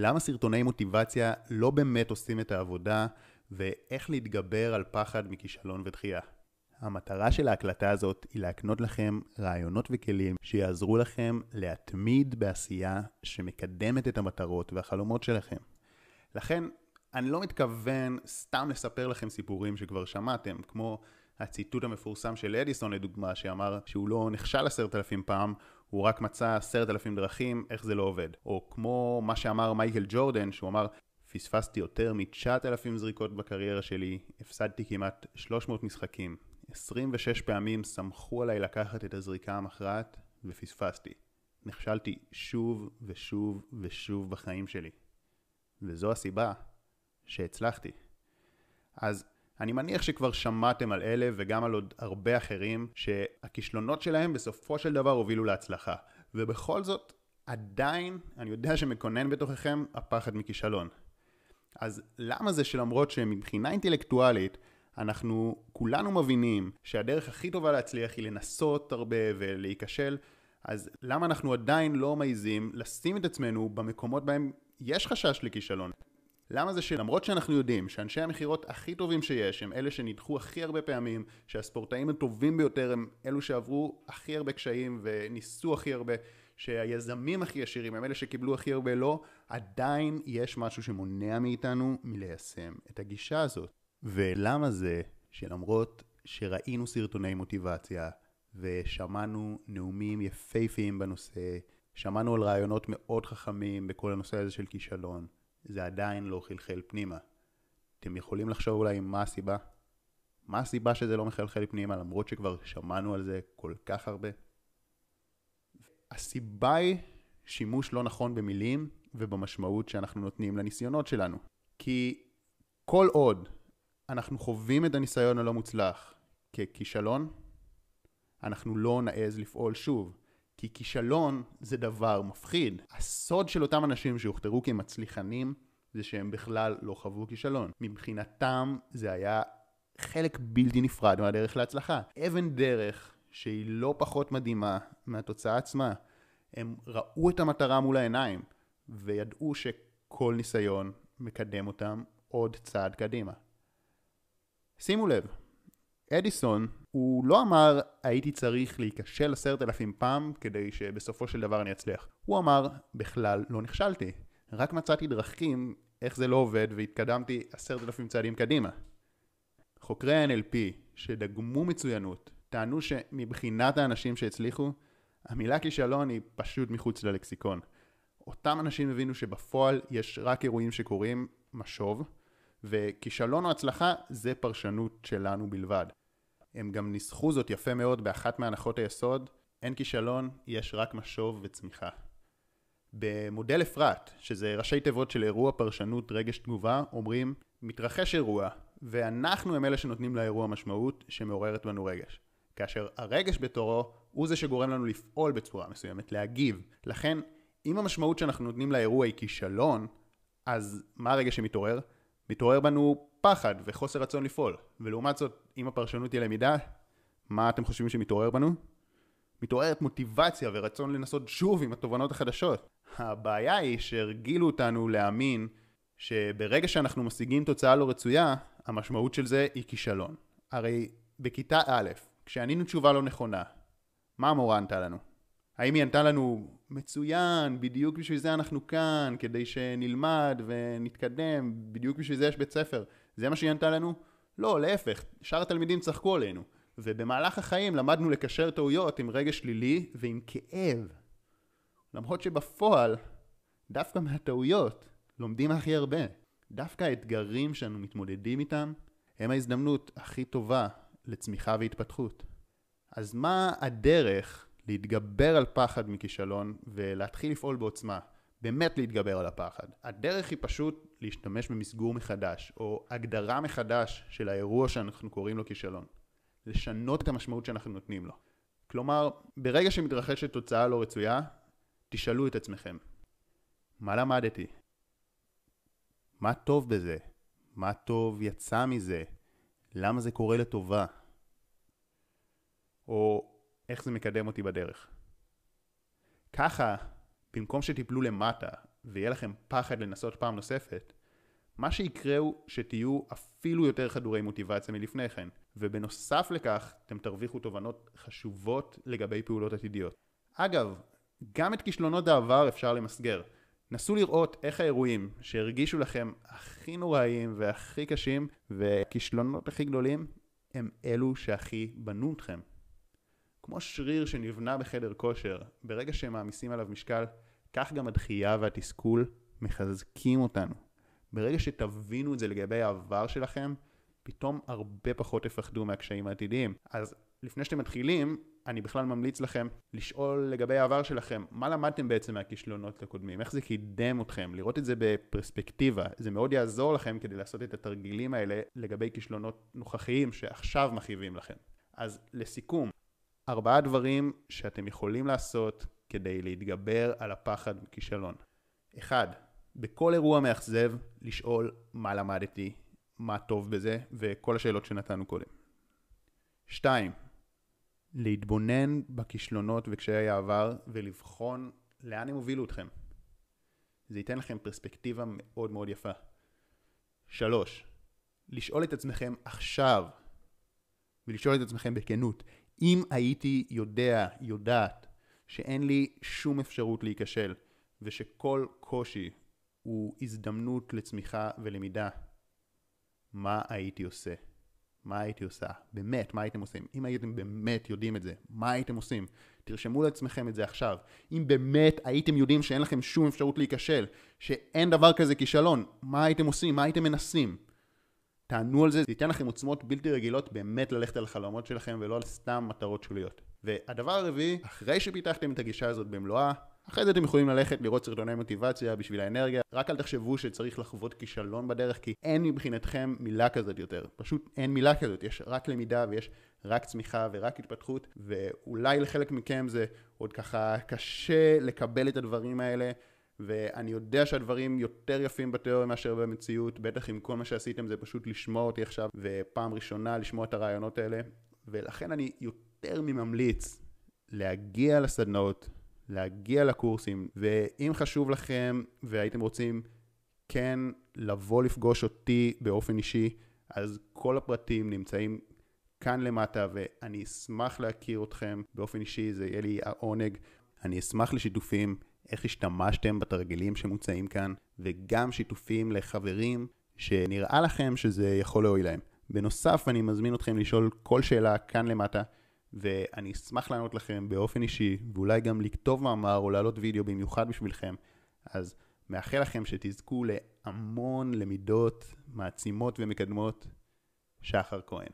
למה סרטוני מוטיבציה לא באמת עושים את העבודה, ואיך להתגבר על פחד מכישלון ודחייה. המטרה של ההקלטה הזאת היא להקנות לכם רעיונות וכלים שיעזרו לכם להתמיד בעשייה שמקדמת את המטרות והחלומות שלכם. לכן, אני לא מתכוון סתם לספר לכם סיפורים שכבר שמעתם, כמו הציטוט המפורסם של אדיסון לדוגמה, שאמר שהוא לא נכשל עשרת אלפים פעם, הוא רק מצא עשרת אלפים דרכים איך זה לא עובד. או כמו מה שאמר מייקל ג'ורדן, שהוא אמר, פספסתי יותר מ-9,000 זריקות בקריירה שלי, הפסדתי כמעט 300 משחקים. 26 פעמים סמכו עליי לקחת את הזריקה המכרעת, ופספסתי. נכשלתי שוב ושוב ושוב בחיים שלי. וזו הסיבה שהצלחתי. אז אני מניח שכבר שמעתם על אלה וגם על עוד הרבה אחרים שהכישלונות שלהם בסופו של דבר הובילו להצלחה. ובכל זאת, עדיין אני יודע שמקונן בתוככם הפחד מכישלון. אז למה זה שלמרות שמבחינה אינטלקטואלית אנחנו כולנו מבינים שהדרך הכי טובה להצליח היא לנסות הרבה ולהיכשל, אז למה אנחנו עדיין לא מעיזים לשים את עצמנו במקומות בהם יש חשש לכישלון? למה זה שלמרות שאנחנו יודעים שאנשי המכירות הכי טובים שיש הם אלה שנדחו הכי הרבה פעמים, שהספורטאים הטובים ביותר הם אלו שעברו הכי הרבה קשיים וניסו הכי הרבה, שהיזמים הכי עשירים הם אלה שקיבלו הכי הרבה לא, עדיין יש משהו שמונע מאיתנו מליישם את הגישה הזאת. ולמה זה שלמרות שראינו סרטוני מוטיבציה ושמענו נאומים יפהפיים בנושא, שמענו על רעיונות מאוד חכמים בכל הנושא הזה של כישלון, זה עדיין לא חלחל פנימה. אתם יכולים לחשוב אולי מה הסיבה? מה הסיבה שזה לא מחלחל פנימה למרות שכבר שמענו על זה כל כך הרבה? הסיבה היא שימוש לא נכון במילים ובמשמעות שאנחנו נותנים לניסיונות שלנו. כי כל עוד אנחנו חווים את הניסיון הלא מוצלח ככישלון, אנחנו לא נעז לפעול שוב. כי כישלון זה דבר מפחיד. הסוד של אותם אנשים שהוכתרו כמצליחנים זה שהם בכלל לא חוו כישלון. מבחינתם זה היה חלק בלתי נפרד מהדרך להצלחה. אבן דרך שהיא לא פחות מדהימה מהתוצאה עצמה. הם ראו את המטרה מול העיניים וידעו שכל ניסיון מקדם אותם עוד צעד קדימה. שימו לב, אדיסון, הוא לא אמר הייתי צריך להיכשל עשרת אלפים פעם כדי שבסופו של דבר אני אצליח. הוא אמר בכלל לא נכשלתי, רק מצאתי דרכים איך זה לא עובד והתקדמתי עשרת אלפים צעדים קדימה. חוקרי ה-NLP שדגמו מצוינות טענו שמבחינת האנשים שהצליחו, המילה כישלון היא פשוט מחוץ ללקסיקון. אותם אנשים הבינו שבפועל יש רק אירועים שקורים, משוב, וכישלון או הצלחה זה פרשנות שלנו בלבד. הם גם ניסחו זאת יפה מאוד באחת מהנחות היסוד, אין כישלון, יש רק משוב וצמיחה. במודל אפרת, שזה ראשי תיבות של אירוע פרשנות רגש תגובה, אומרים מתרחש אירוע, ואנחנו הם אלה שנותנים לאירוע משמעות שמעוררת בנו רגש. כאשר הרגש בתורו הוא זה שגורם לנו לפעול בצורה מסוימת, להגיב. לכן, אם המשמעות שאנחנו נותנים לאירוע היא כישלון, אז מה הרגש שמתעורר? מתעורר בנו פחד וחוסר רצון לפעול. ולעומת זאת, אם הפרשנות היא למידה, מה אתם חושבים שמתעורר בנו? מתעוררת מוטיבציה ורצון לנסות שוב עם התובנות החדשות. הבעיה היא שהרגילו אותנו להאמין שברגע שאנחנו משיגים תוצאה לא רצויה, המשמעות של זה היא כישלון. הרי בכיתה א', כשענינו תשובה לא נכונה, מה המורה ענתה לנו? האם היא ענתה לנו, מצוין, בדיוק בשביל זה אנחנו כאן, כדי שנלמד ונתקדם, בדיוק בשביל זה יש בית ספר. זה מה שהיא ענתה לנו? לא, להפך, שאר התלמידים צחקו עלינו. ובמהלך החיים למדנו לקשר טעויות עם רגש שלילי ועם כאב. למרות שבפועל, דווקא מהטעויות לומדים הכי הרבה. דווקא האתגרים שאנו מתמודדים איתם הם ההזדמנות הכי טובה לצמיחה והתפתחות. אז מה הדרך להתגבר על פחד מכישלון ולהתחיל לפעול בעוצמה? באמת להתגבר על הפחד. הדרך היא פשוט להשתמש במסגור מחדש, או הגדרה מחדש של האירוע שאנחנו קוראים לו כישלון. לשנות את המשמעות שאנחנו נותנים לו. כלומר, ברגע שמתרחשת תוצאה לא רצויה, תשאלו את עצמכם, מה למדתי? מה טוב בזה? מה טוב יצא מזה? למה זה קורה לטובה? או איך זה מקדם אותי בדרך. ככה, במקום שתיפלו למטה ויהיה לכם פחד לנסות פעם נוספת, מה שיקרה הוא שתהיו אפילו יותר חדורי מוטיבציה מלפני כן, ובנוסף לכך אתם תרוויחו תובנות חשובות לגבי פעולות עתידיות. אגב, גם את כישלונות העבר אפשר למסגר. נסו לראות איך האירועים שהרגישו לכם הכי נוראיים והכי קשים והכישלונות הכי גדולים הם אלו שהכי בנו אתכם. כמו שריר שנבנה בחדר כושר, ברגע שהם מעמיסים עליו משקל, כך גם הדחייה והתסכול מחזקים אותנו. ברגע שתבינו את זה לגבי העבר שלכם, פתאום הרבה פחות תפחדו מהקשיים העתידיים. אז לפני שאתם מתחילים, אני בכלל ממליץ לכם לשאול לגבי העבר שלכם, מה למדתם בעצם מהכישלונות הקודמים, איך זה קידם אתכם, לראות את זה בפרספקטיבה, זה מאוד יעזור לכם כדי לעשות את התרגילים האלה לגבי כישלונות נוכחיים שעכשיו מכאיבים לכם. אז לסיכום, ארבעה דברים שאתם יכולים לעשות כדי להתגבר על הפחד מכישלון. אחד, בכל אירוע מאכזב, לשאול מה למדתי, מה טוב בזה, וכל השאלות שנתנו קודם. שתיים, להתבונן בכישלונות וקשיי העבר ולבחון לאן הם הובילו אתכם. זה ייתן לכם פרספקטיבה מאוד מאוד יפה. שלוש, לשאול את עצמכם עכשיו, ולשאול את עצמכם בכנות, אם הייתי יודע, יודעת, שאין לי שום אפשרות להיכשל, ושכל קושי הוא הזדמנות לצמיחה ולמידה, מה הייתי עושה? מה הייתי עושה? באמת, מה הייתם עושים? אם הייתם באמת יודעים את זה, מה הייתם עושים? תרשמו לעצמכם את זה עכשיו. אם באמת הייתם יודעים שאין לכם שום אפשרות להיכשל, שאין דבר כזה כישלון, מה הייתם עושים? מה הייתם מנסים? תענו על זה, זה ייתן לכם עוצמות בלתי רגילות באמת ללכת על החלומות שלכם ולא על סתם מטרות שוליות. והדבר הרביעי, אחרי שפיתחתם את הגישה הזאת במלואה, אחרי זה אתם יכולים ללכת לראות סרטוני מוטיבציה בשביל האנרגיה, רק אל תחשבו שצריך לחוות כישלון בדרך, כי אין מבחינתכם מילה כזאת יותר. פשוט אין מילה כזאת, יש רק למידה ויש רק צמיחה ורק התפתחות, ואולי לחלק מכם זה עוד ככה קשה לקבל את הדברים האלה. ואני יודע שהדברים יותר יפים בתיאוריה מאשר במציאות, בטח אם כל מה שעשיתם זה פשוט לשמוע אותי עכשיו, ופעם ראשונה לשמוע את הרעיונות האלה, ולכן אני יותר מממליץ להגיע לסדנאות, להגיע לקורסים, ואם חשוב לכם והייתם רוצים כן לבוא לפגוש אותי באופן אישי, אז כל הפרטים נמצאים כאן למטה, ואני אשמח להכיר אתכם באופן אישי, זה יהיה לי העונג. אני אשמח לשיתופים, איך השתמשתם בתרגילים שמוצעים כאן, וגם שיתופים לחברים שנראה לכם שזה יכול להועיל להם. בנוסף, אני מזמין אתכם לשאול כל שאלה כאן למטה. ואני אשמח לענות לכם באופן אישי, ואולי גם לכתוב מאמר או להעלות וידאו במיוחד בשבילכם. אז מאחל לכם שתזכו להמון למידות מעצימות ומקדמות. שחר כהן